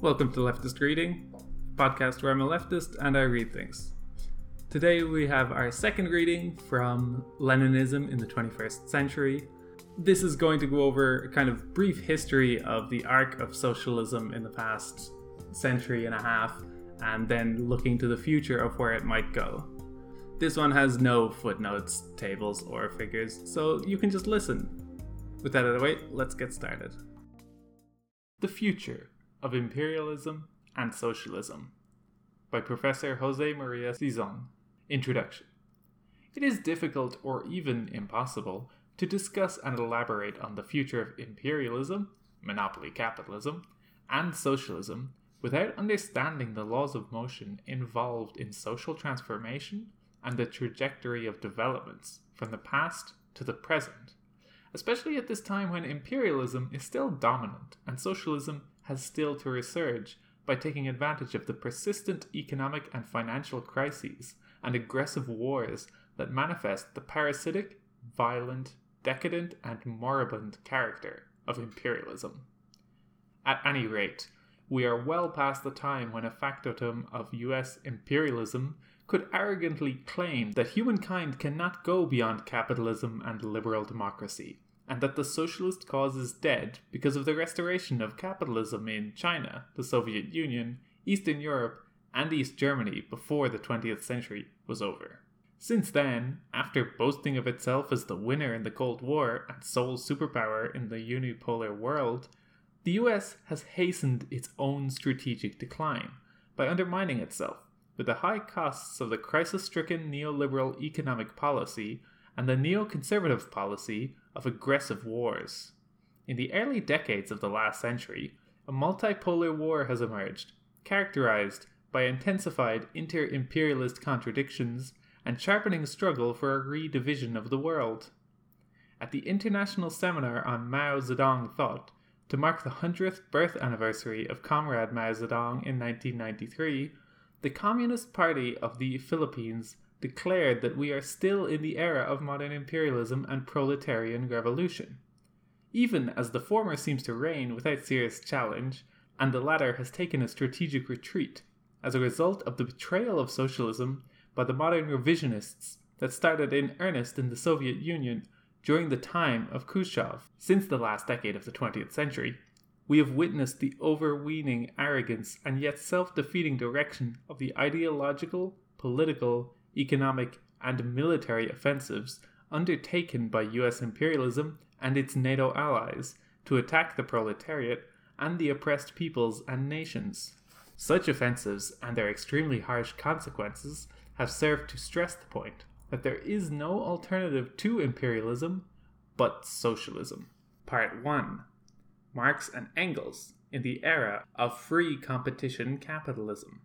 Welcome to Leftist Reading, podcast where I'm a leftist and I read things. Today we have our second reading from Leninism in the 21st Century. This is going to go over a kind of brief history of the arc of socialism in the past century and a half, and then looking to the future of where it might go. This one has no footnotes, tables, or figures, so you can just listen. With that out of the way, let's get started. The Future of Imperialism and Socialism by Professor Jose Maria Sison. Introduction. It is difficult or even impossible to discuss and elaborate on the future of imperialism, monopoly capitalism, and socialism without understanding the laws of motion involved in social transformation and the trajectory of developments from the past to the present, especially at this time when imperialism is still dominant and socialism has still to resurge by taking advantage of the persistent economic and financial crises and aggressive wars that manifest the parasitic, violent, decadent, and moribund character of imperialism. At any rate, we are well past the time when a factotum of US imperialism could arrogantly claim that humankind cannot go beyond capitalism and liberal democracy, and that the socialist cause is dead because of the restoration of capitalism in China, the Soviet Union, Eastern Europe, and East Germany before the 20th century was over. Since then, after boasting of itself as the winner in the Cold War and sole superpower in the unipolar world, the US has hastened its own strategic decline by undermining itself with the high costs of the crisis stricken neoliberal economic policy and the neoconservative policy of aggressive wars. In the early decades of the last century, a multipolar war has emerged, characterized by intensified inter imperialist contradictions and sharpening struggle for a redivision of the world. At the International Seminar on Mao Zedong Thought, to mark the 100th birth anniversary of Comrade Mao Zedong in 1993, the Communist Party of the Philippines declared that we are still in the era of modern imperialism and proletarian revolution. Even as the former seems to reign without serious challenge, and the latter has taken a strategic retreat as a result of the betrayal of socialism by the modern revisionists that started in earnest in the Soviet Union during the time of Khrushchev. Since the last decade of the 20th century, we have witnessed the overweening arrogance and yet self defeating direction of the ideological, political, economic, and military offensives undertaken by US imperialism and its NATO allies to attack the proletariat and the oppressed peoples and nations. Such offensives and their extremely harsh consequences have served to stress the point that there is no alternative to imperialism but socialism. Part 1 Marx and Engels in the era of free competition capitalism.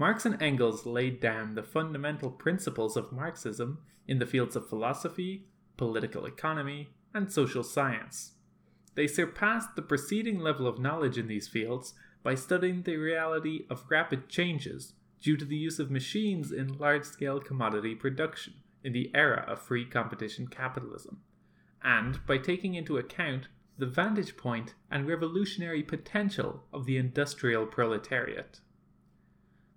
Marx and Engels laid down the fundamental principles of Marxism in the fields of philosophy, political economy, and social science. They surpassed the preceding level of knowledge in these fields by studying the reality of rapid changes due to the use of machines in large scale commodity production in the era of free competition capitalism, and by taking into account the vantage point and revolutionary potential of the industrial proletariat.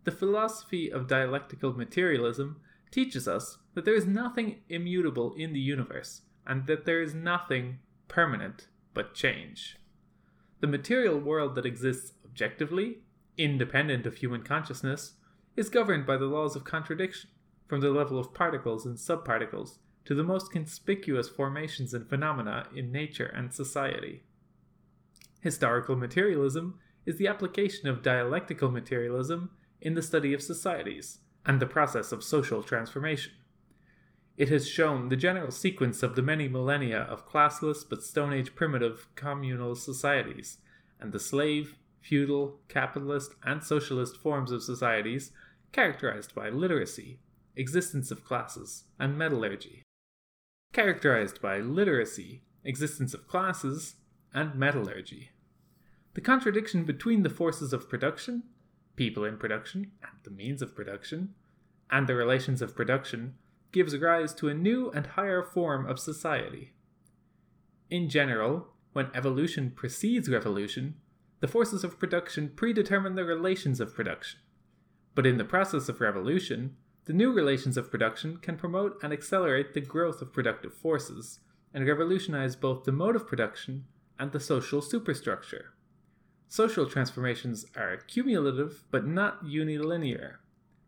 The philosophy of dialectical materialism teaches us that there is nothing immutable in the universe and that there is nothing permanent but change. The material world that exists objectively, independent of human consciousness, is governed by the laws of contradiction, from the level of particles and subparticles to the most conspicuous formations and phenomena in nature and society. Historical materialism is the application of dialectical materialism in the study of societies and the process of social transformation. It has shown the general sequence of the many millennia of classless but Stone Age primitive communal societies, and the slave, feudal, capitalist, and socialist forms of societies characterized by literacy, existence of classes, and metallurgy. Characterized by literacy, existence of classes, and metallurgy. The contradiction between the forces of production people in production and the means of production, and the relations of production gives rise to a new and higher form of society. In general, when evolution precedes revolution, The forces of production predetermine the relations of production. But in the process of revolution, the new relations of production can promote and accelerate the growth of productive forces and revolutionize both the mode of production and the social superstructure. Social transformations are cumulative but not unilinear.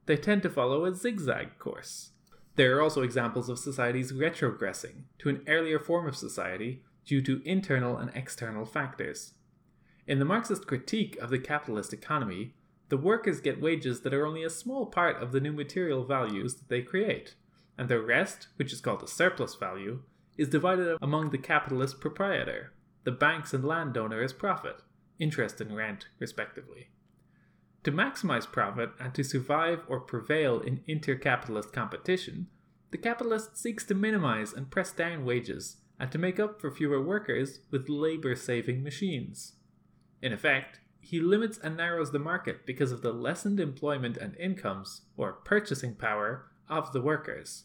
They tend to follow a zigzag course. There are also examples of societies retrogressing to an earlier form of society due to internal and external factors. In the Marxist critique of the capitalist economy, the workers get wages that are only a small part of the new material values that they create, and the rest, which is called the surplus value, is divided among the capitalist proprietor, the banks and landowner as profit, interest and rent, respectively. To maximize profit and to survive or prevail in intercapitalist competition, the capitalist seeks to minimize and press down wages and to make up for fewer workers with labor saving machines. In effect, he limits and narrows the market because of the lessened employment and incomes, or purchasing power, of the workers.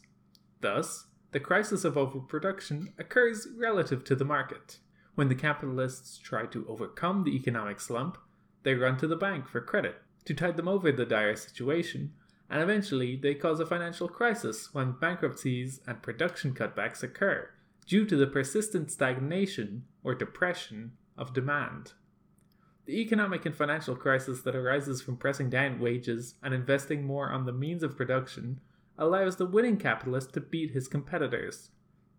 Thus, the crisis of overproduction occurs relative to the market. When the capitalists try to overcome the economic slump, they run to the bank for credit to tide them over the dire situation, and eventually they cause a financial crisis when bankruptcies and production cutbacks occur due to the persistent stagnation or depression of demand. The economic and financial crisis that arises from pressing down wages and investing more on the means of production allows the winning capitalist to beat his competitors.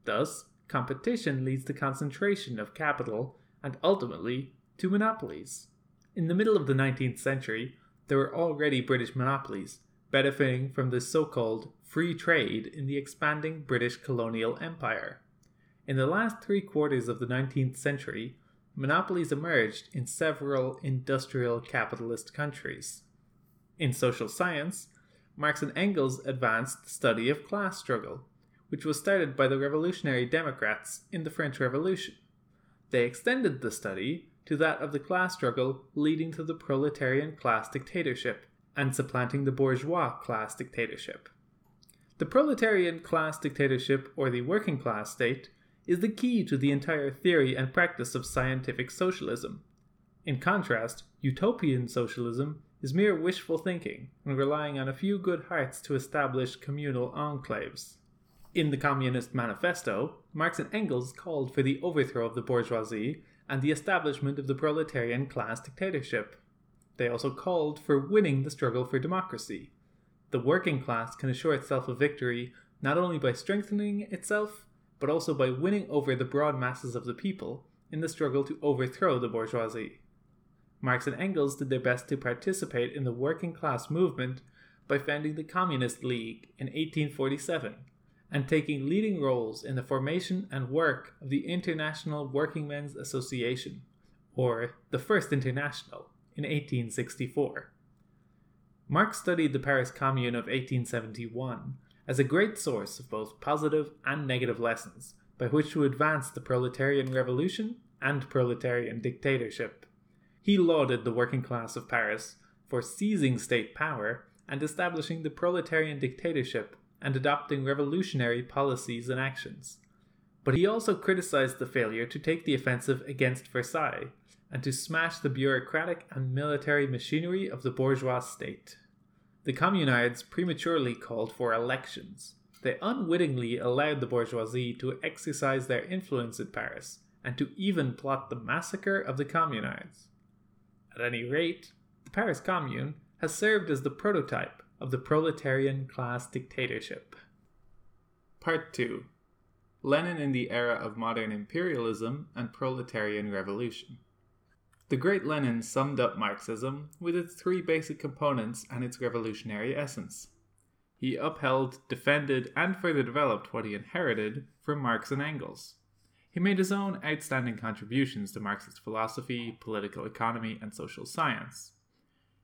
Thus, competition leads to concentration of capital and ultimately to monopolies. In the middle of the 19th century, there were already British monopolies, benefiting from the so called free trade in the expanding British colonial empire. In the last three quarters of the 19th century, monopolies emerged in several industrial capitalist countries. In social science, Marx and Engels advanced the study of class struggle, which was started by the revolutionary Democrats in the French Revolution. They extended the study to that of the class struggle leading to the proletarian class dictatorship and supplanting the bourgeois class dictatorship. The proletarian class dictatorship, or the working class state, is the key to the entire theory and practice of scientific socialism. In contrast, utopian socialism is mere wishful thinking and relying on a few good hearts to establish communal enclaves. In the Communist Manifesto, Marx and Engels called for the overthrow of the bourgeoisie and the establishment of the proletarian class dictatorship. They also called for winning the struggle for democracy. The working class can assure itself a victory not only by strengthening itself, but also by winning over the broad masses of the people in the struggle to overthrow the bourgeoisie. Marx and Engels did their best to participate in the working class movement by founding the Communist League in 1847 and taking leading roles in the formation and work of the International Workingmen's Association, or the First International, in 1864. Marx studied the Paris Commune of 1871 as a great source of both positive and negative lessons by which to advance the proletarian revolution and proletarian dictatorship. He lauded the working class of Paris for seizing state power and establishing the proletarian dictatorship and adopting revolutionary policies and actions. But he also criticized the failure to take the offensive against Versailles and to smash the bureaucratic and military machinery of the bourgeois state. The communards prematurely called for elections. They unwittingly allowed the bourgeoisie to exercise their influence in Paris and to even plot the massacre of the communards. At any rate, the Paris Commune has served as the prototype of the proletarian class dictatorship. Part 2 Lenin in the Era of Modern Imperialism and Proletarian Revolution. The great Lenin summed up Marxism with its three basic components and its revolutionary essence. He upheld, defended, and further developed what he inherited from Marx and Engels. He made his own outstanding contributions to Marxist philosophy, political economy, and social science.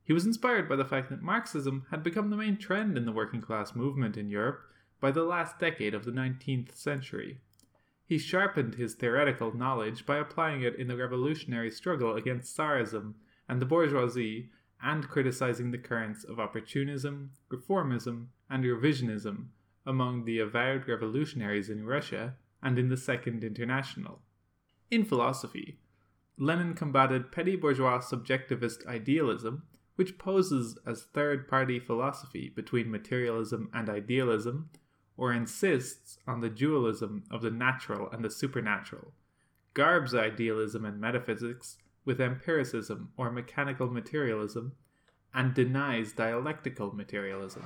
He was inspired by the fact that Marxism had become the main trend in the working class movement in Europe by the last decade of the 19th century. He sharpened his theoretical knowledge by applying it in the revolutionary struggle against Tsarism and the bourgeoisie and criticizing the currents of opportunism, reformism, and revisionism among the avowed revolutionaries in Russia and in the Second International. In philosophy, Lenin combated petty bourgeois subjectivist idealism, which poses as third party philosophy between materialism and idealism, or insists on the dualism of the natural and the supernatural, garbs idealism and metaphysics with empiricism or mechanical materialism, and denies dialectical materialism.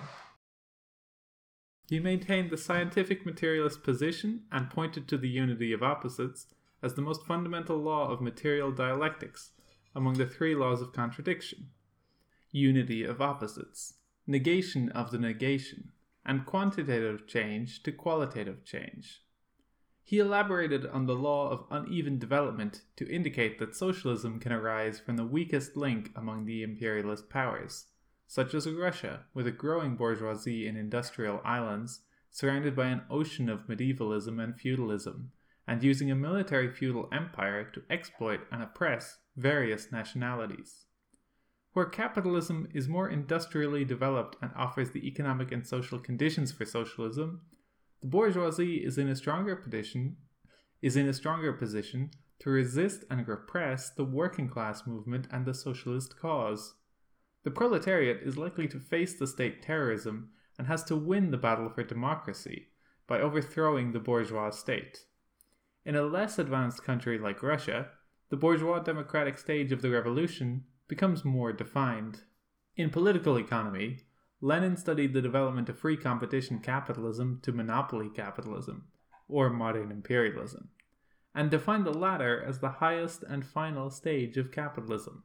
He maintained the scientific materialist position and pointed to the unity of opposites as the most fundamental law of material dialectics among the three laws of contradiction unity of opposites, negation of the negation, and quantitative change to qualitative change. He elaborated on the law of uneven development to indicate that socialism can arise from the weakest link among the imperialist powers, such as Russia, with a growing bourgeoisie in industrial islands, surrounded by an ocean of medievalism and feudalism, and using a military feudal empire to exploit and oppress various nationalities. Where capitalism is more industrially developed and offers the economic and social conditions for socialism, the bourgeoisie is in a stronger position is in a stronger position to resist and repress the working class movement and the socialist cause. The proletariat is likely to face the state terrorism and has to win the battle for democracy by overthrowing the bourgeois state. In a less advanced country like Russia, the bourgeois democratic stage of the revolution becomes more defined. In political economy, Lenin studied the development of free competition capitalism to monopoly capitalism, or modern imperialism, and defined the latter as the highest and final stage of capitalism.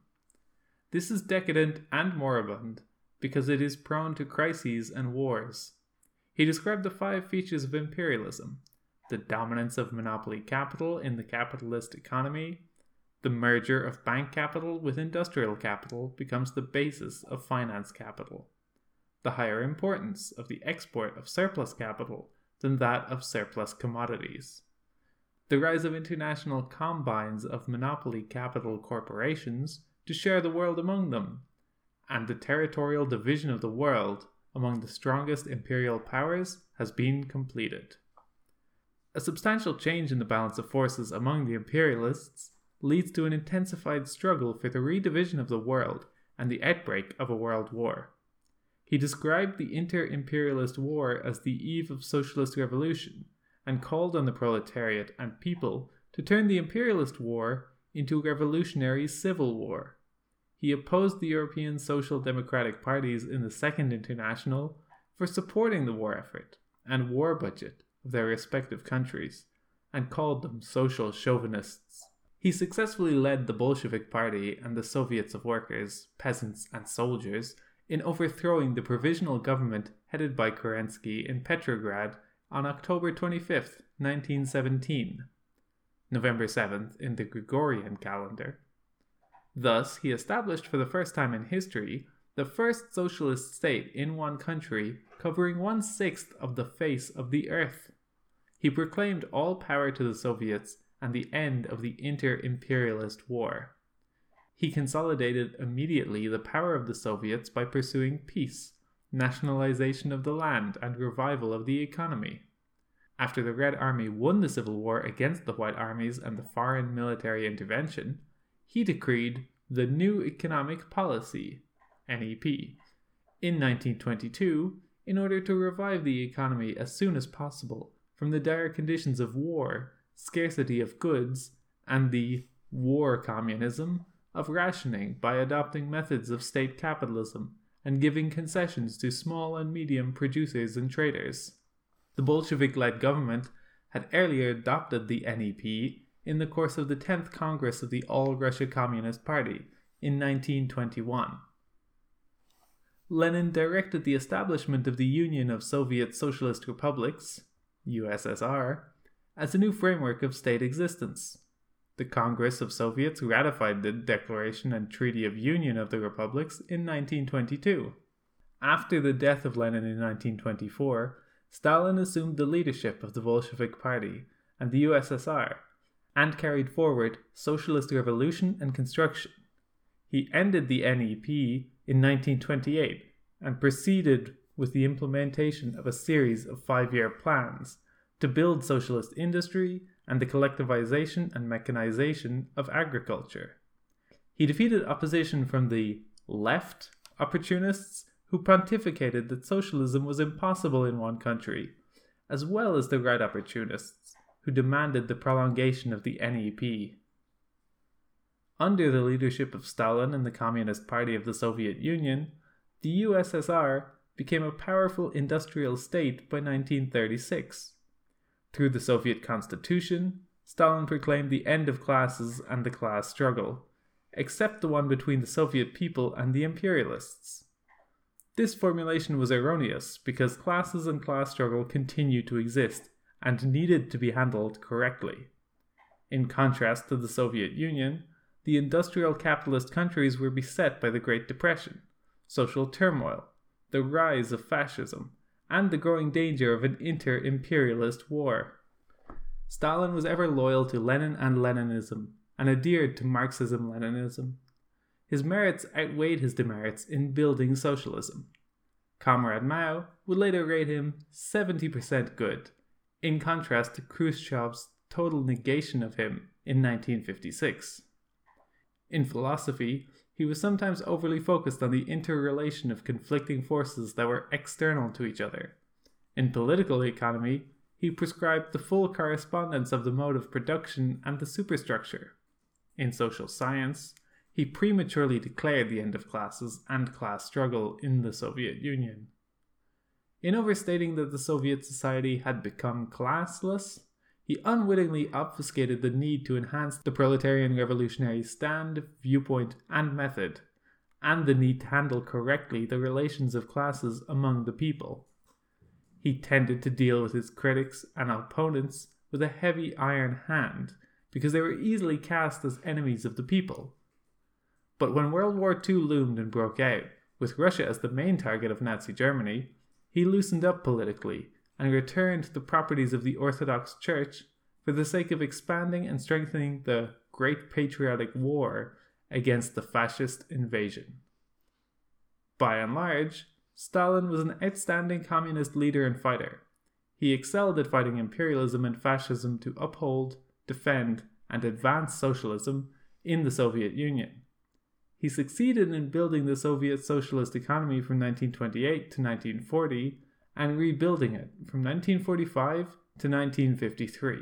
This is decadent and moribund because it is prone to crises and wars. He described the five features of imperialism the dominance of monopoly capital in the capitalist economy, the merger of bank capital with industrial capital becomes the basis of finance capital the higher importance of the export of surplus capital than that of surplus commodities. The rise of international combines of monopoly capital corporations to share the world among them, and the territorial division of the world among the strongest imperial powers has been completed. A substantial change in the balance of forces among the imperialists leads to an intensified struggle for the redivision of the world and the outbreak of a world war. He described the inter imperialist war as the eve of socialist revolution and called on the proletariat and people to turn the imperialist war into a revolutionary civil war. He opposed the European Social Democratic parties in the Second International for supporting the war effort and war budget of their respective countries and called them social chauvinists. He successfully led the Bolshevik Party and the Soviets of Workers, Peasants, and Soldiers in overthrowing the provisional government headed by Kerensky in Petrograd on October 25, 1917, November 7th in the Gregorian calendar. Thus, he established for the first time in history the first socialist state in one country covering one sixth of the face of the earth. He proclaimed all power to the Soviets and the end of the inter imperialist war. He consolidated immediately the power of the Soviets by pursuing peace, nationalization of the land, and revival of the economy. After the Red Army won the Civil War against the White Armies and the foreign military intervention, he decreed the New Economic Policy, NEP, in 1922 in order to revive the economy as soon as possible from the dire conditions of war, scarcity of goods, and the war communism of rationing by adopting methods of state capitalism and giving concessions to small and medium producers and traders. The Bolshevik led government had earlier adopted the NEP in the course of the 10th Congress of the All Russia Communist Party in 1921. Lenin directed the establishment of the Union of Soviet Socialist Republics, USSR, as a new framework of state existence. The Congress of Soviets ratified the Declaration and Treaty of Union of the Republics in 1922. After the death of Lenin in 1924, Stalin assumed the leadership of the Bolshevik Party and the USSR and carried forward socialist revolution and construction. He ended the NEP in 1928 and proceeded with the implementation of a series of five year plans to build socialist industry and the collectivization and mechanization of agriculture. He defeated opposition from the left opportunists who pontificated that socialism was impossible in one country, as well as the right opportunists who demanded the prolongation of the NEP. Under the leadership of Stalin and the Communist Party of the Soviet Union, the USSR became a powerful industrial state by 1936. Through the Soviet Constitution, Stalin proclaimed the end of classes and the class struggle, except the one between the Soviet people and the imperialists. This formulation was erroneous because classes and class struggle continue to exist and needed to be handled correctly. In contrast to the Soviet Union, the industrial capitalist countries were beset by the Great Depression, social turmoil, the rise of fascism, and the growing danger of an inter imperialist war. Stalin was ever loyal to Lenin and Leninism and adhered to Marxism Leninism. His merits outweighed his demerits in building socialism. Comrade Mao would later rate him 70% good, in contrast to Khrushchev's total negation of him in 1956. In philosophy, he was sometimes overly focused on the interrelation of conflicting forces that were external to each other. In political economy, he prescribed the full correspondence of the mode of production and the superstructure. In social science, he prematurely declared the end of classes and class struggle in the Soviet Union. In overstating that the Soviet society had become classless, he unwittingly obfuscated the need to enhance the proletarian revolutionary stand, viewpoint, and method, and the need to handle correctly the relations of classes among the people. He tended to deal with his critics and opponents with a heavy iron hand because they were easily cast as enemies of the people. But when World War II loomed and broke out, with Russia as the main target of Nazi Germany, he loosened up politically and returned the properties of the Orthodox Church for the sake of expanding and strengthening the Great Patriotic War against the fascist invasion. By and large, Stalin was an outstanding communist leader and fighter. He excelled at fighting imperialism and fascism to uphold, defend, and advance socialism in the Soviet Union. He succeeded in building the Soviet socialist economy from 1928 to 1940 and rebuilding it from 1945 to 1953,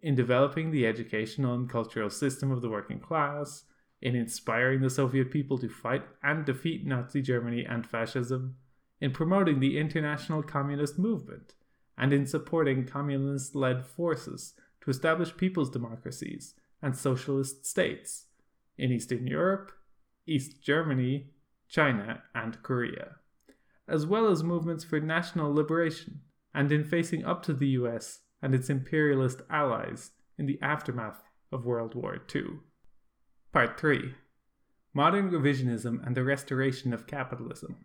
in developing the educational and cultural system of the working class, in inspiring the Soviet people to fight and defeat Nazi Germany and fascism, in promoting the international communist movement, and in supporting communist led forces to establish people's democracies and socialist states in Eastern Europe, East Germany, China, and Korea as well as movements for national liberation, and in facing up to the US and its imperialist allies in the aftermath of World War II. Part 3 Modern Revisionism and the Restoration of Capitalism.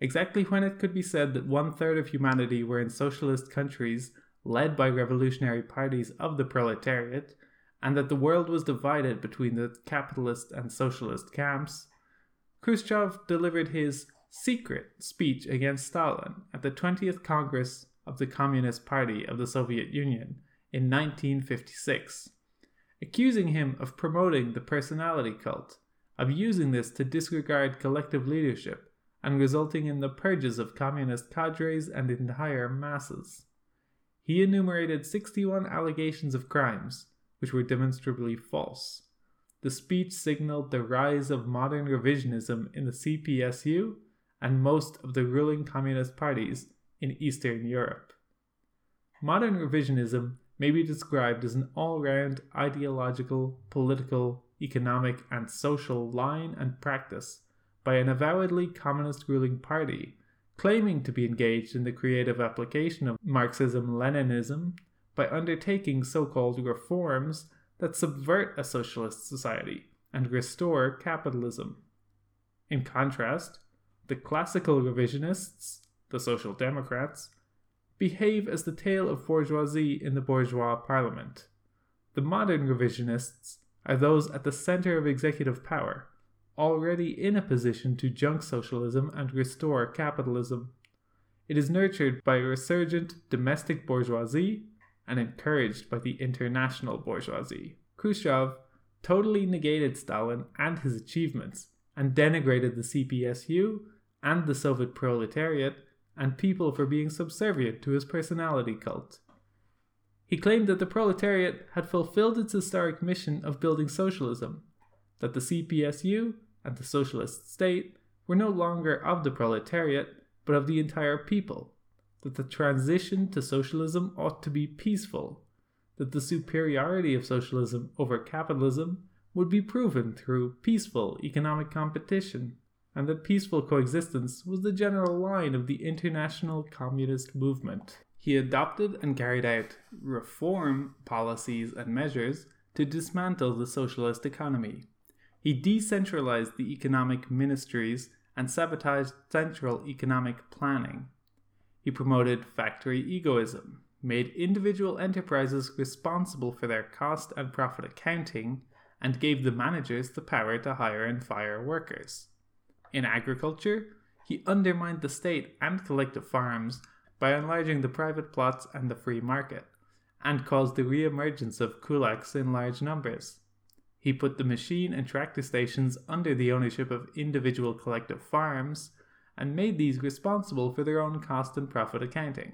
Exactly when it could be said that one third of humanity were in socialist countries led by revolutionary parties of the proletariat, and that the world was divided between the capitalist and socialist camps, Khrushchev delivered his secret speech against Stalin at the 20th Congress of the Communist Party of the Soviet Union in 1956, accusing him of promoting the personality cult, of using this to disregard collective leadership, and resulting in the purges of communist cadres and entire masses. He enumerated 61 allegations of crimes, which were demonstrably false. The speech signaled the rise of modern revisionism in the CPSU and most of the ruling communist parties in Eastern Europe. Modern revisionism may be described as an all round ideological, political, economic, and social line and practice by an avowedly communist ruling party claiming to be engaged in the creative application of Marxism Leninism by undertaking so called reforms that subvert a socialist society and restore capitalism. In contrast, the classical revisionists, the Social Democrats, behave as the tail of bourgeoisie in the bourgeois parliament. The modern revisionists are those at the center of executive power, already in a position to junk socialism and restore capitalism. It is nurtured by a resurgent domestic bourgeoisie and encouraged by the international bourgeoisie. Khrushchev totally negated Stalin and his achievements and denigrated the CPSU and the Soviet proletariat and people for being subservient to his personality cult. He claimed that the proletariat had fulfilled its historic mission of building socialism, that the CPSU and the socialist state were no longer of the proletariat, but of the entire people, that the transition to socialism ought to be peaceful, that the superiority of socialism over capitalism would be proven through peaceful economic competition, and that peaceful coexistence was the general line of the international communist movement. He adopted and carried out reform policies and measures to dismantle the socialist economy. He decentralized the economic ministries and sabotaged central economic planning. He promoted factory egoism, made individual enterprises responsible for their cost and profit accounting, and gave the managers the power to hire and fire workers. In agriculture, he undermined the state and collective farms by enlarging the private plots and the free market, and caused the re emergence of kulaks in large numbers. He put the machine and tractor stations under the ownership of individual collective farms and made these responsible for their own cost and profit accounting.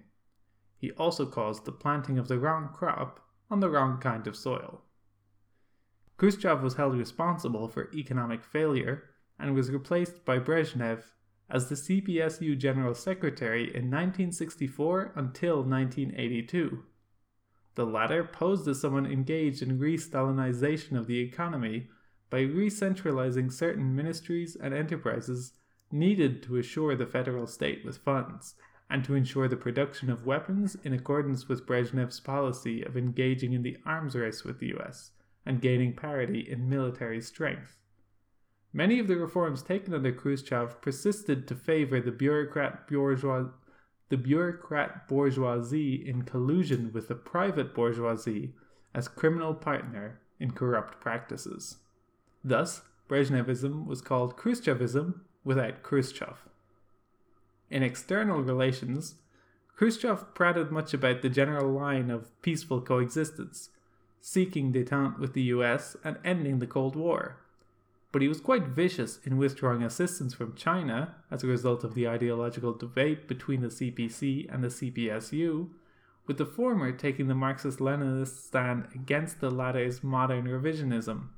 He also caused the planting of the wrong crop on the wrong kind of soil. Khrushchev was held responsible for economic failure and was replaced by Brezhnev as the CPSU General Secretary in 1964 until 1982. The latter posed as someone engaged in re Stalinization of the economy by re centralizing certain ministries and enterprises needed to assure the federal state with funds and to ensure the production of weapons in accordance with Brezhnev's policy of engaging in the arms race with the US and gaining parity in military strength. Many of the reforms taken under Khrushchev persisted to favor the bureaucrat bourgeois the bureaucrat bourgeoisie in collusion with the private bourgeoisie as criminal partner in corrupt practices. Thus, Brezhnevism was called Khrushchevism without Khrushchev. In external relations, Khrushchev prated much about the general line of peaceful coexistence, seeking detente with the US and ending the Cold War but he was quite vicious in withdrawing assistance from China as a result of the ideological debate between the CPC and the CPSU, with the former taking the Marxist Leninist stand against the latter's modern revisionism.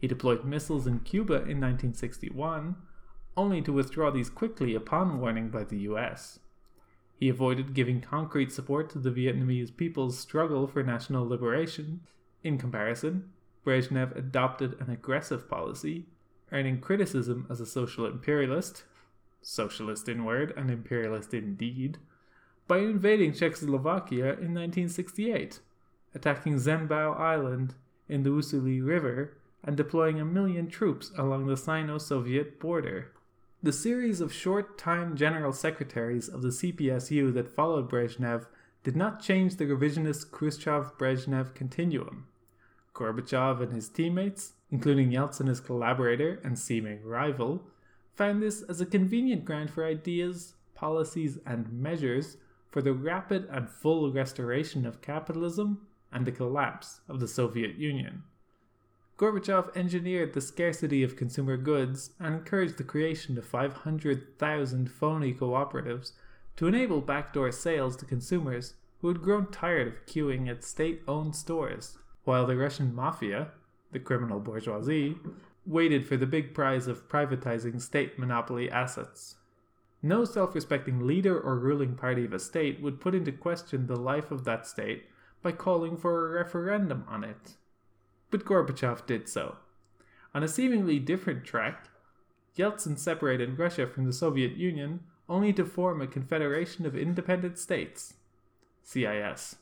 He deployed missiles in Cuba in 1961, only to withdraw these quickly upon warning by the US. He avoided giving concrete support to the Vietnamese people's struggle for national liberation. In comparison, Brezhnev adopted an aggressive policy, earning criticism as a social imperialist, socialist in word and imperialist in deed, by invading Czechoslovakia in 1968, attacking Zhenbao Island in the Ussuri River, and deploying a million troops along the Sino Soviet border. The series of short time general secretaries of the CPSU that followed Brezhnev did not change the revisionist Khrushchev Brezhnev continuum. Gorbachev and his teammates, including Yeltsin his collaborator and seeming rival, found this as a convenient ground for ideas, policies, and measures for the rapid and full restoration of capitalism and the collapse of the Soviet Union. Gorbachev engineered the scarcity of consumer goods and encouraged the creation of 500,000 phony cooperatives to enable backdoor sales to consumers who had grown tired of queuing at state owned stores while the Russian mafia, the criminal bourgeoisie, waited for the big prize of privatizing state monopoly assets. No self respecting leader or ruling party of a state would put into question the life of that state by calling for a referendum on it. But Gorbachev did so. On a seemingly different track, Yeltsin separated Russia from the Soviet Union only to form a confederation of independent states, CIS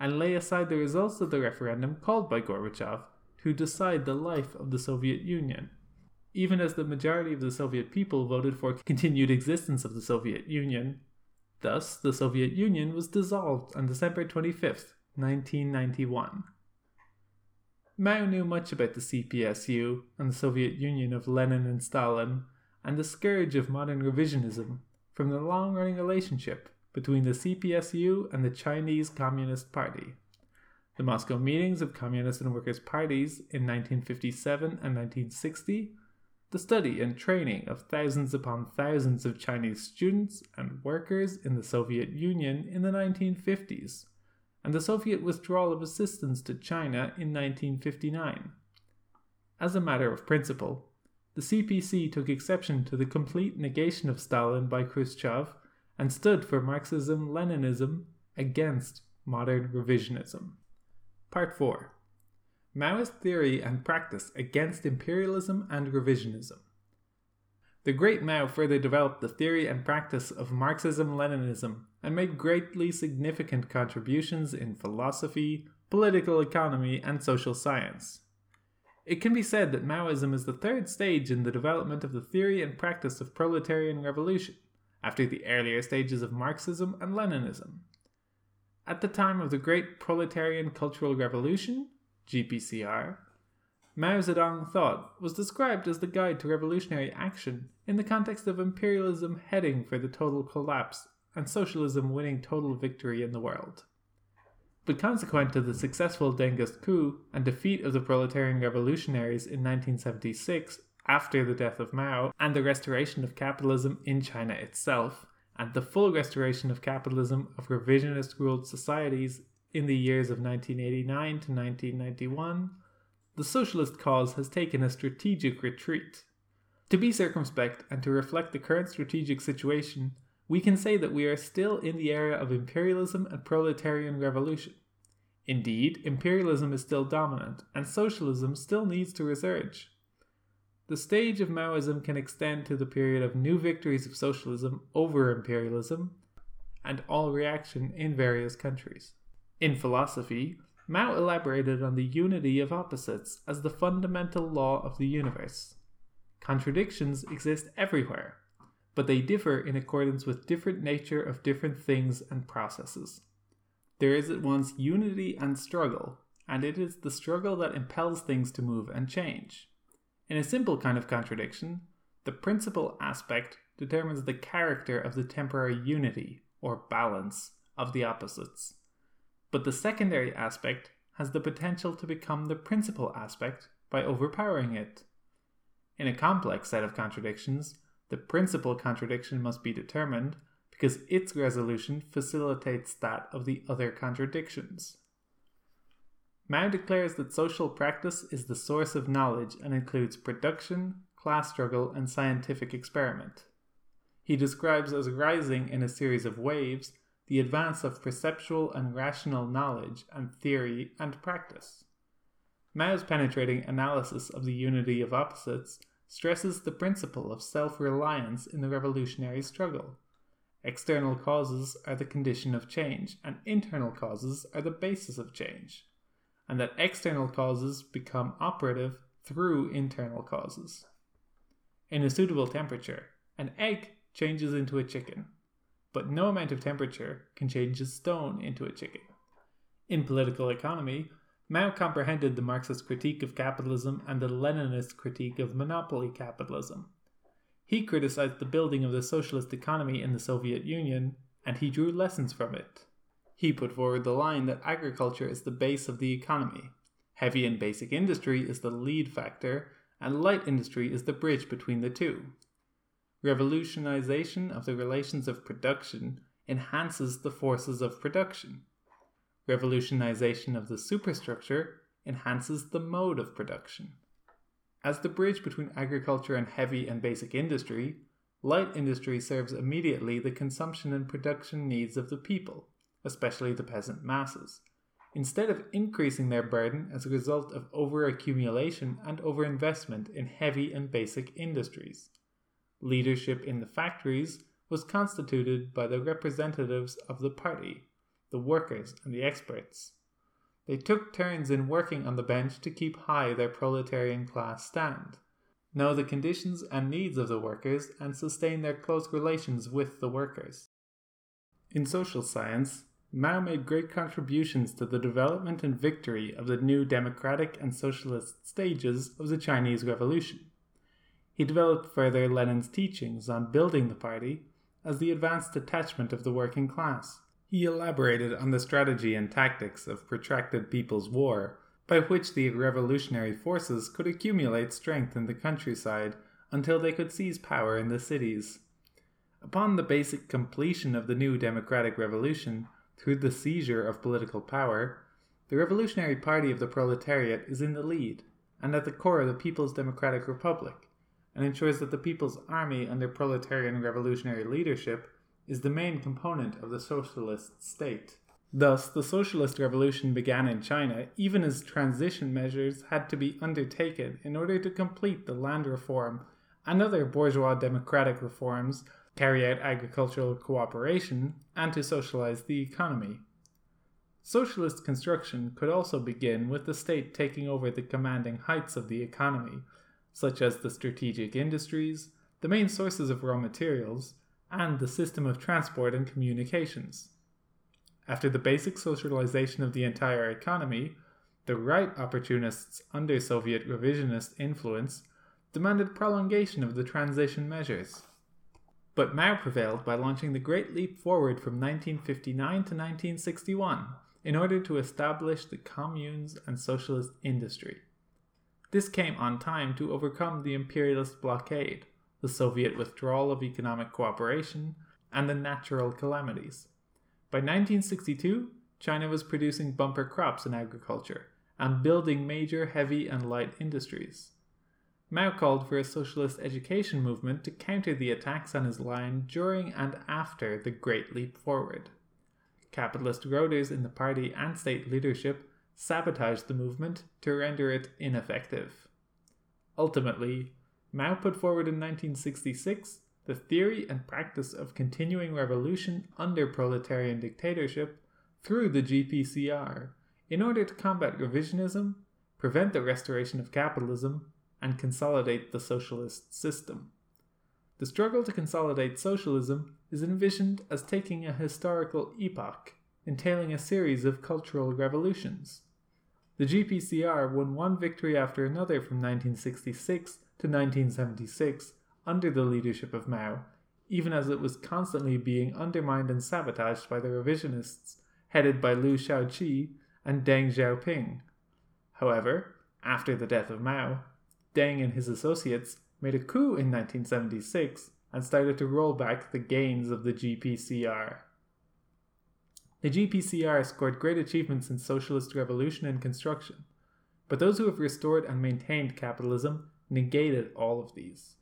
and lay aside the results of the referendum called by Gorbachev to decide the life of the Soviet Union. Even as the majority of the Soviet people voted for continued existence of the Soviet Union, thus the Soviet Union was dissolved on December 25, 1991. Mao knew much about the CPSU and the Soviet Union of Lenin and Stalin, and the scourge of modern revisionism, from the long running relationship between the CPSU and the Chinese Communist Party. The Moscow meetings of Communist and Workers' parties in 1957 and 1960, the study and training of thousands upon thousands of Chinese students and workers in the Soviet Union in the 1950s, and the Soviet withdrawal of assistance to China in 1959. As a matter of principle, the CPC took exception to the complete negation of Stalin by Khrushchev and stood for Marxism Leninism against modern revisionism. Part 4 Maoist Theory and Practice Against Imperialism and Revisionism. The great Mao further developed the theory and practice of Marxism Leninism and made greatly significant contributions in philosophy, political economy, and social science. It can be said that Maoism is the third stage in the development of the theory and practice of proletarian revolution, after the earlier stages of Marxism and Leninism. At the time of the Great Proletarian Cultural Revolution, GPCR, Mao Zedong thought was described as the guide to revolutionary action in the context of imperialism heading for the total collapse and socialism winning total victory in the world. But consequent to the successful Dengist coup and defeat of the proletarian revolutionaries in 1976 after the death of Mao and the restoration of capitalism in China itself, and the full restoration of capitalism of revisionist ruled societies in the years of 1989 to 1991, the socialist cause has taken a strategic retreat. To be circumspect and to reflect the current strategic situation, we can say that we are still in the era of imperialism and proletarian revolution. Indeed, imperialism is still dominant, and socialism still needs to resurge. The stage of Maoism can extend to the period of new victories of socialism over imperialism and all reaction in various countries. In philosophy, Mao elaborated on the unity of opposites as the fundamental law of the universe. Contradictions exist everywhere, but they differ in accordance with different nature of different things and processes. There is at once unity and struggle, and it is the struggle that impels things to move and change. In a simple kind of contradiction, the principal aspect determines the character of the temporary unity, or balance, of the opposites. But the secondary aspect has the potential to become the principal aspect by overpowering it. In a complex set of contradictions, the principal contradiction must be determined because its resolution facilitates that of the other contradictions. Mao declares that social practice is the source of knowledge and includes production, class struggle, and scientific experiment. He describes as rising in a series of waves the advance of perceptual and rational knowledge and theory and practice. Mao's penetrating analysis of the unity of opposites stresses the principle of self reliance in the revolutionary struggle. External causes are the condition of change, and internal causes are the basis of change and that external causes become operative through internal causes. In a suitable temperature, an egg changes into a chicken, but no amount of temperature can change a stone into a chicken. In political economy, Mao comprehended the Marxist critique of capitalism and the Leninist critique of monopoly capitalism. He criticized the building of the socialist economy in the Soviet Union, and he drew lessons from it. He put forward the line that agriculture is the base of the economy, heavy and basic industry is the lead factor, and light industry is the bridge between the two. Revolutionization of the relations of production enhances the forces of production. Revolutionization of the superstructure enhances the mode of production. As the bridge between agriculture and heavy and basic industry, light industry serves immediately the consumption and production needs of the people especially the peasant masses, instead of increasing their burden as a result of overaccumulation and overinvestment in heavy and basic industries. Leadership in the factories was constituted by the representatives of the party, the workers, and the experts. They took turns in working on the bench to keep high their proletarian class stand, know the conditions and needs of the workers, and sustain their close relations with the workers. In social science, Mao made great contributions to the development and victory of the new democratic and socialist stages of the Chinese Revolution. He developed further Lenin's teachings on building the party as the advanced detachment of the working class. He elaborated on the strategy and tactics of protracted people's war, by which the revolutionary forces could accumulate strength in the countryside until they could seize power in the cities. Upon the basic completion of the new democratic revolution, through the seizure of political power, the Revolutionary Party of the Proletariat is in the lead and at the core of the People's Democratic Republic, and ensures that the People's Army under proletarian revolutionary leadership is the main component of the socialist state. Thus, the socialist revolution began in China even as transition measures had to be undertaken in order to complete the land reform and other bourgeois democratic reforms carry out agricultural cooperation, and to socialize the economy. Socialist construction could also begin with the state taking over the commanding heights of the economy, such as the strategic industries, the main sources of raw materials, and the system of transport and communications. After the basic socialization of the entire economy, the right opportunists under Soviet revisionist influence demanded prolongation of the transition measures. But Mao prevailed by launching the Great Leap Forward from 1959 to 1961 in order to establish the communes and socialist industry. This came on time to overcome the imperialist blockade, the Soviet withdrawal of economic cooperation, and the natural calamities. By 1962, China was producing bumper crops in agriculture and building major heavy and light industries. Mao called for a socialist education movement to counter the attacks on his line during and after the Great Leap Forward. Capitalist roaders in the party and state leadership sabotaged the movement to render it ineffective. Ultimately, Mao put forward in 1966 the theory and practice of continuing revolution under proletarian dictatorship through the GPCR in order to combat revisionism, prevent the restoration of capitalism, and consolidate the socialist system. The struggle to consolidate socialism is envisioned as taking a historical epoch, entailing a series of cultural revolutions. The GPCR won one victory after another from 1966 to 1976 under the leadership of Mao, even as it was constantly being undermined and sabotaged by the revisionists headed by Liu Shaoqi and Deng Xiaoping. However, after the death of Mao, Deng and his associates made a coup in 1976 and started to roll back the gains of the GPCR. The GPCR scored great achievements in socialist revolution and construction, but those who have restored and maintained capitalism negated all of these.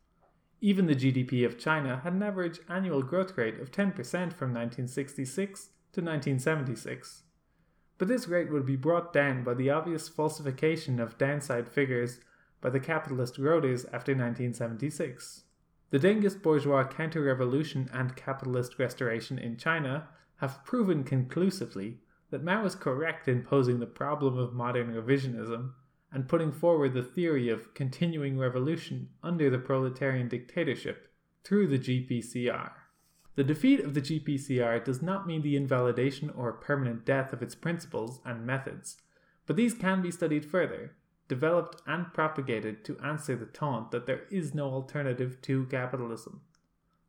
Even the GDP of China had an average annual growth rate of 10% from 1966 to 1976. But this rate would be brought down by the obvious falsification of downside figures by the capitalist roaders after 1976. The Dengist bourgeois counter revolution and capitalist restoration in China have proven conclusively that Mao was correct in posing the problem of modern revisionism and putting forward the theory of continuing revolution under the proletarian dictatorship through the GPCR. The defeat of the GPCR does not mean the invalidation or permanent death of its principles and methods, but these can be studied further developed and propagated to answer the taunt that there is no alternative to capitalism.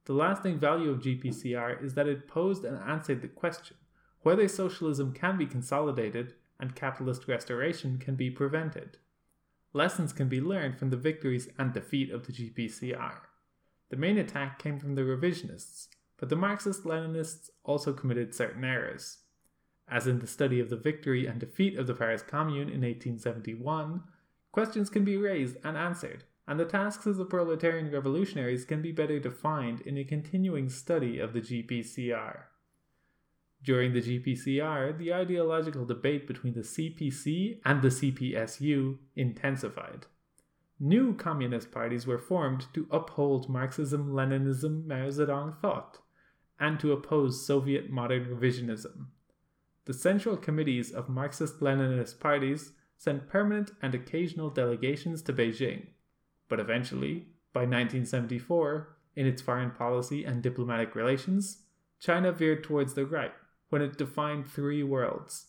The lasting value of GPCR is that it posed and answered the question whether socialism can be consolidated and capitalist restoration can be prevented. Lessons can be learned from the victories and defeat of the GPCR. The main attack came from the revisionists, but the Marxist Leninists also committed certain errors. As in the study of the victory and defeat of the Paris Commune in 1871, Questions can be raised and answered, and the tasks of the proletarian revolutionaries can be better defined in a continuing study of the GPCR. During the GPCR, the ideological debate between the CPC and the CPSU intensified. New communist parties were formed to uphold Marxism Leninism Mao Zedong thought and to oppose Soviet modern revisionism. The central committees of Marxist Leninist parties sent permanent and occasional delegations to Beijing, but eventually, by 1974, in its foreign policy and diplomatic relations, China veered towards the right when it defined three worlds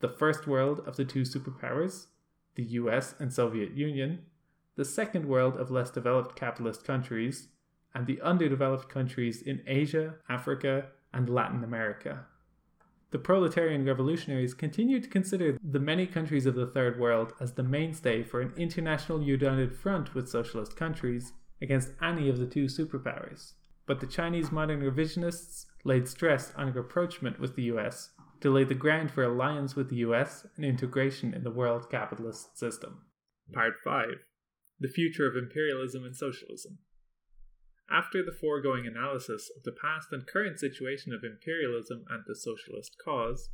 the first world of the two superpowers, the US and Soviet Union, the second world of less developed capitalist countries, and the underdeveloped countries in Asia, Africa, and Latin America. The proletarian revolutionaries continued to consider the many countries of the Third World as the mainstay for an international united front with socialist countries against any of the two superpowers. But the Chinese modern revisionists laid stress on rapprochement with the US to lay the ground for alliance with the US and integration in the world capitalist system. Part 5 The Future of Imperialism and Socialism. After the foregoing analysis of the past and current situation of imperialism and the socialist cause,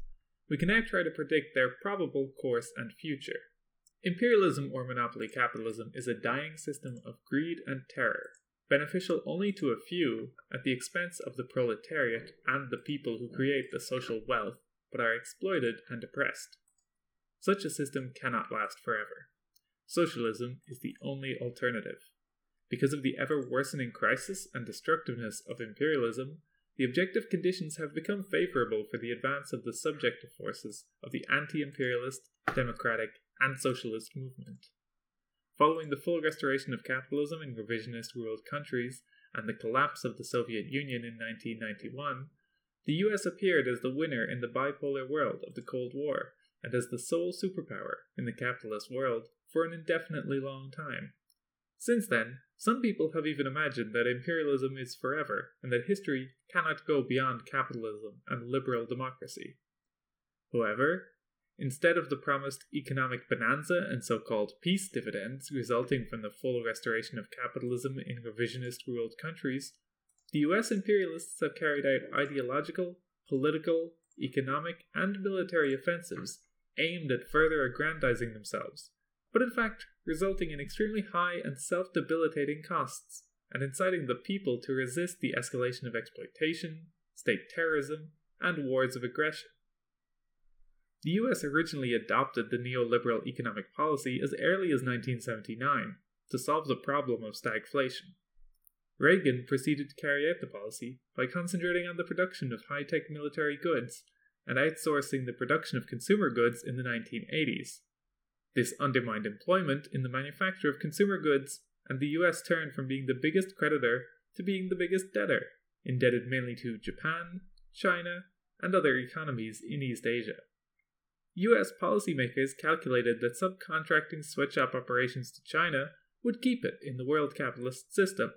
we can now try to predict their probable course and future. Imperialism or monopoly capitalism is a dying system of greed and terror, beneficial only to a few at the expense of the proletariat and the people who create the social wealth but are exploited and oppressed. Such a system cannot last forever. Socialism is the only alternative. Because of the ever worsening crisis and destructiveness of imperialism, the objective conditions have become favorable for the advance of the subjective forces of the anti imperialist, democratic, and socialist movement. Following the full restoration of capitalism in revisionist ruled countries and the collapse of the Soviet Union in 1991, the US appeared as the winner in the bipolar world of the Cold War and as the sole superpower in the capitalist world for an indefinitely long time. Since then, some people have even imagined that imperialism is forever and that history cannot go beyond capitalism and liberal democracy. However, instead of the promised economic bonanza and so called peace dividends resulting from the full restoration of capitalism in revisionist ruled countries, the US imperialists have carried out ideological, political, economic, and military offensives aimed at further aggrandizing themselves but in fact resulting in extremely high and self debilitating costs, and inciting the people to resist the escalation of exploitation, state terrorism, and wars of aggression. The US originally adopted the neoliberal economic policy as early as 1979 to solve the problem of stagflation. Reagan proceeded to carry out the policy by concentrating on the production of high tech military goods and outsourcing the production of consumer goods in the 1980s. This undermined employment in the manufacture of consumer goods, and the US turned from being the biggest creditor to being the biggest debtor, indebted mainly to Japan, China, and other economies in East Asia. US policymakers calculated that subcontracting sweatshop operations to China would keep it in the world capitalist system,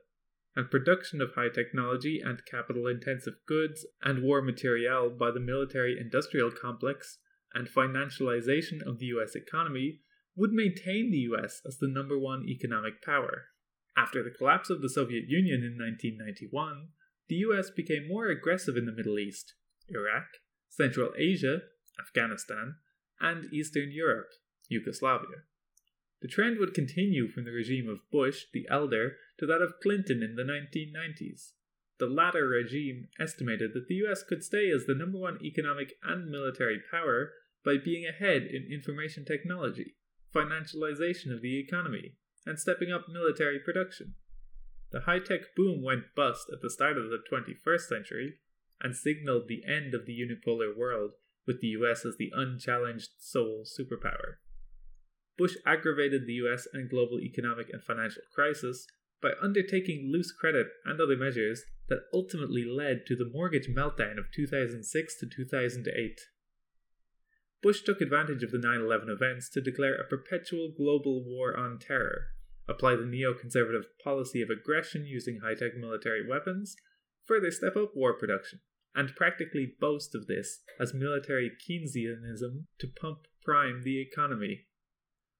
and production of high technology and capital intensive goods and war materiel by the military industrial complex and financialization of the US economy would maintain the US as the number one economic power. After the collapse of the Soviet Union in 1991, the US became more aggressive in the Middle East, Iraq, Central Asia, Afghanistan, and Eastern Europe, Yugoslavia. The trend would continue from the regime of Bush the Elder to that of Clinton in the 1990s. The latter regime estimated that the US could stay as the number one economic and military power by being ahead in information technology, financialization of the economy, and stepping up military production. The high tech boom went bust at the start of the 21st century and signaled the end of the unipolar world with the US as the unchallenged sole superpower. Bush aggravated the US and global economic and financial crisis by undertaking loose credit and other measures that ultimately led to the mortgage meltdown of 2006 to 2008. Bush took advantage of the 9 11 events to declare a perpetual global war on terror, apply the neoconservative policy of aggression using high tech military weapons, further step up war production, and practically boast of this as military Keynesianism to pump prime the economy.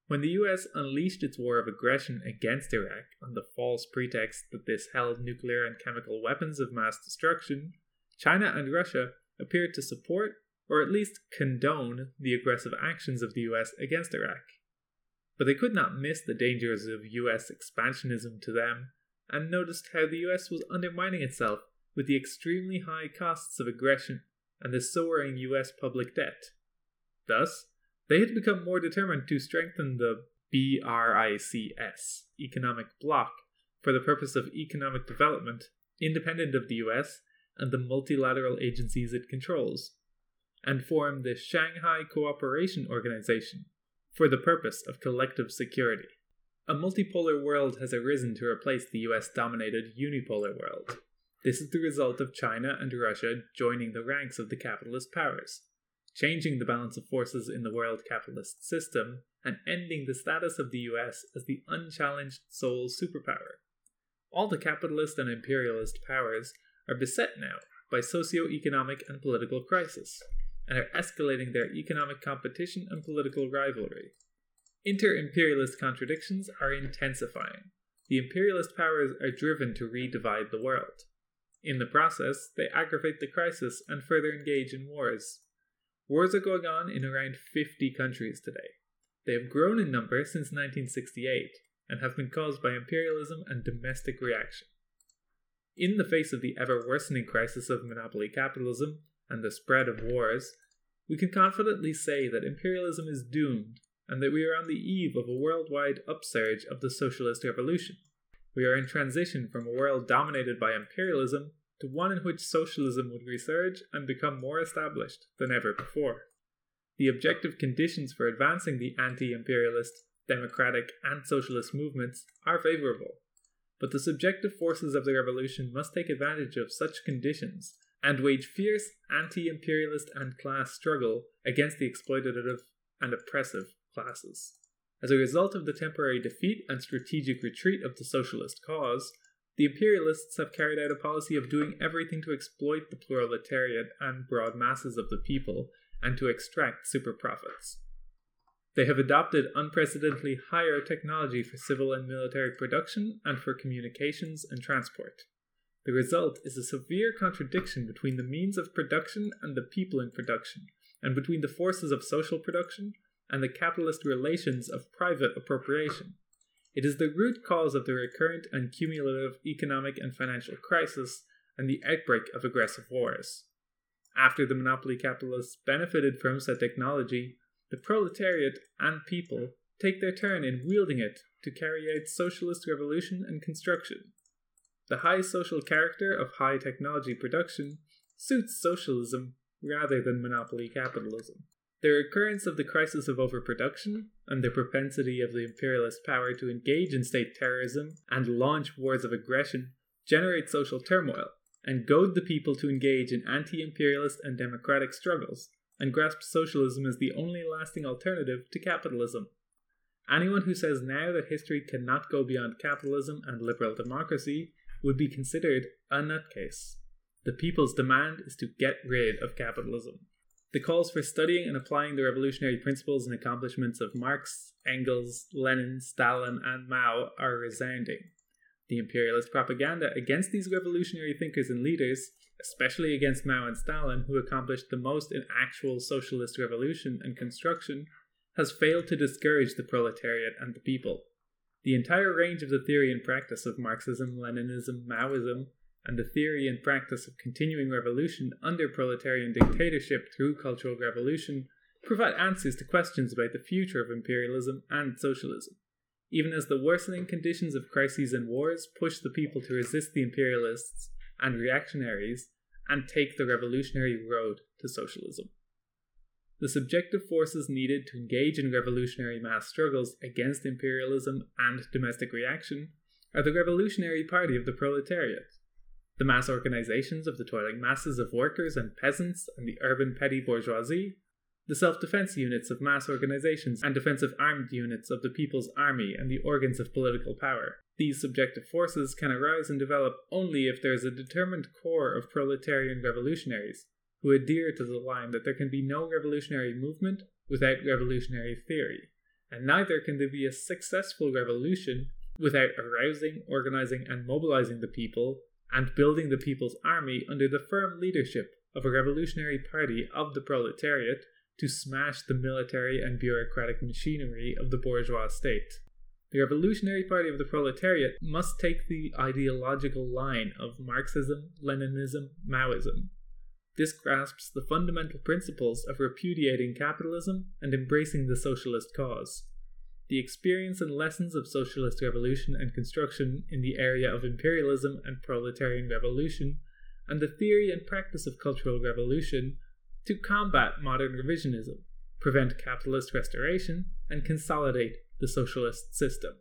When the US unleashed its war of aggression against Iraq on the false pretext that this held nuclear and chemical weapons of mass destruction, China and Russia appeared to support or at least condone the aggressive actions of the US against Iraq. But they could not miss the dangers of US expansionism to them, and noticed how the US was undermining itself with the extremely high costs of aggression and the soaring US public debt. Thus, they had become more determined to strengthen the BRICS economic bloc for the purpose of economic development, independent of the US and the multilateral agencies it controls and formed the Shanghai Cooperation Organization for the purpose of collective security. A multipolar world has arisen to replace the US dominated unipolar world. This is the result of China and Russia joining the ranks of the capitalist powers, changing the balance of forces in the world capitalist system, and ending the status of the US as the unchallenged sole superpower. All the capitalist and imperialist powers are beset now by socio-economic and political crisis, and are escalating their economic competition and political rivalry. Inter imperialist contradictions are intensifying. The imperialist powers are driven to redivide the world. In the process, they aggravate the crisis and further engage in wars. Wars are going on in around 50 countries today. They have grown in number since 1968 and have been caused by imperialism and domestic reaction. In the face of the ever worsening crisis of monopoly capitalism and the spread of wars, we can confidently say that imperialism is doomed and that we are on the eve of a worldwide upsurge of the socialist revolution. We are in transition from a world dominated by imperialism to one in which socialism would resurge and become more established than ever before. The objective conditions for advancing the anti imperialist, democratic, and socialist movements are favourable, but the subjective forces of the revolution must take advantage of such conditions and wage fierce anti imperialist and class struggle against the exploitative and oppressive classes. As a result of the temporary defeat and strategic retreat of the socialist cause, the imperialists have carried out a policy of doing everything to exploit the proletariat and broad masses of the people and to extract super profits. They have adopted unprecedentedly higher technology for civil and military production and for communications and transport. The result is a severe contradiction between the means of production and the people in production, and between the forces of social production and the capitalist relations of private appropriation. It is the root cause of the recurrent and cumulative economic and financial crisis and the outbreak of aggressive wars. After the monopoly capitalists benefited from said technology, the proletariat and people take their turn in wielding it to carry out socialist revolution and construction. The high social character of high technology production suits socialism rather than monopoly capitalism. The recurrence of the crisis of overproduction and the propensity of the imperialist power to engage in state terrorism and launch wars of aggression generate social turmoil and goad the people to engage in anti imperialist and democratic struggles and grasp socialism as the only lasting alternative to capitalism. Anyone who says now that history cannot go beyond capitalism and liberal democracy would be considered a nutcase. The people's demand is to get rid of capitalism. The calls for studying and applying the revolutionary principles and accomplishments of Marx, Engels, Lenin, Stalin, and Mao are resounding. The imperialist propaganda against these revolutionary thinkers and leaders, especially against Mao and Stalin, who accomplished the most in actual socialist revolution and construction, has failed to discourage the proletariat and the people. The entire range of the theory and practice of Marxism, Leninism, Maoism, and the theory and practice of continuing revolution under proletarian dictatorship through cultural revolution provide answers to questions about the future of imperialism and socialism, even as the worsening conditions of crises and wars push the people to resist the imperialists and reactionaries and take the revolutionary road to socialism. The subjective forces needed to engage in revolutionary mass struggles against imperialism and domestic reaction are the Revolutionary Party of the Proletariat, the mass organizations of the toiling masses of workers and peasants and the urban petty bourgeoisie, the self defense units of mass organizations and defensive armed units of the People's Army and the organs of political power. These subjective forces can arise and develop only if there is a determined core of proletarian revolutionaries who adhere to the line that there can be no revolutionary movement without revolutionary theory, and neither can there be a successful revolution without arousing, organizing, and mobilizing the people and building the People's Army under the firm leadership of a revolutionary party of the proletariat to smash the military and bureaucratic machinery of the bourgeois state. The Revolutionary Party of the Proletariat must take the ideological line of Marxism, Leninism, Maoism. This grasps the fundamental principles of repudiating capitalism and embracing the socialist cause the experience and lessons of socialist revolution and construction in the area of imperialism and proletarian revolution, and the theory and practice of cultural revolution to combat modern revisionism, prevent capitalist restoration, and consolidate the socialist system.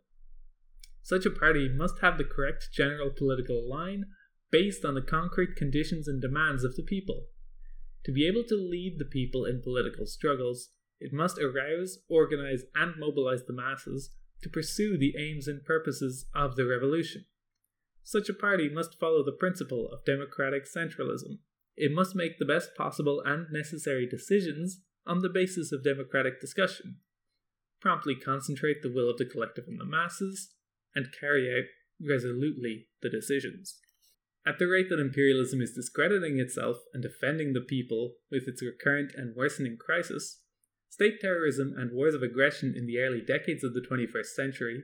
Such a party must have the correct general political line based on the concrete conditions and demands of the people. To be able to lead the people in political struggles, it must arouse, organize, and mobilize the masses to pursue the aims and purposes of the revolution. Such a party must follow the principle of democratic centralism. It must make the best possible and necessary decisions on the basis of democratic discussion, promptly concentrate the will of the collective and the masses, and carry out resolutely the decisions. At the rate that imperialism is discrediting itself and defending the people with its recurrent and worsening crisis, state terrorism and wars of aggression in the early decades of the 21st century,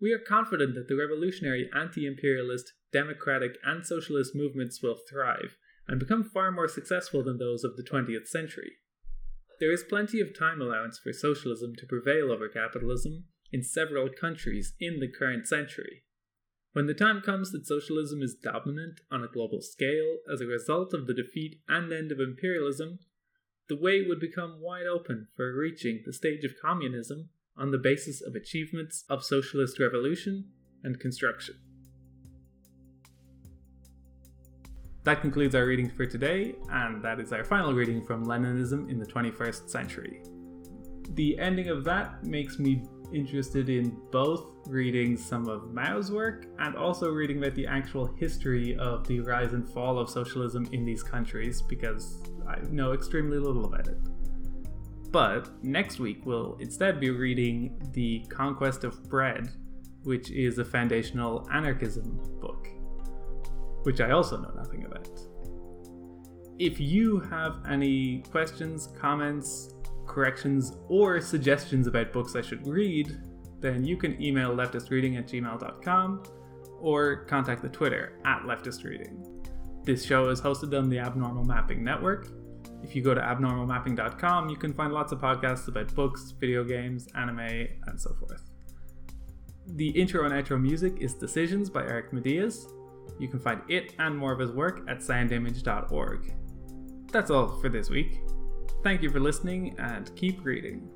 we are confident that the revolutionary anti imperialist, democratic, and socialist movements will thrive and become far more successful than those of the 20th century. There is plenty of time allowance for socialism to prevail over capitalism in several countries in the current century. When the time comes that socialism is dominant on a global scale as a result of the defeat and end of imperialism, the way would become wide open for reaching the stage of communism on the basis of achievements of socialist revolution and construction. That concludes our reading for today, and that is our final reading from Leninism in the 21st Century. The ending of that makes me interested in both reading some of Mao's work and also reading about the actual history of the rise and fall of socialism in these countries because I know extremely little about it. But next week we'll instead be reading The Conquest of Bread, which is a foundational anarchism book, which I also know nothing about. If you have any questions, comments, corrections, or suggestions about books I should read, then you can email leftistreading at gmail.com or contact the Twitter at leftistreading. This show is hosted on the Abnormal Mapping Network. If you go to abnormalmapping.com, you can find lots of podcasts about books, video games, anime, and so forth. The intro and outro music is Decisions by Eric Matyas. You can find it and more of his work at soundimage.org. That's all for this week. Thank you for listening and keep reading.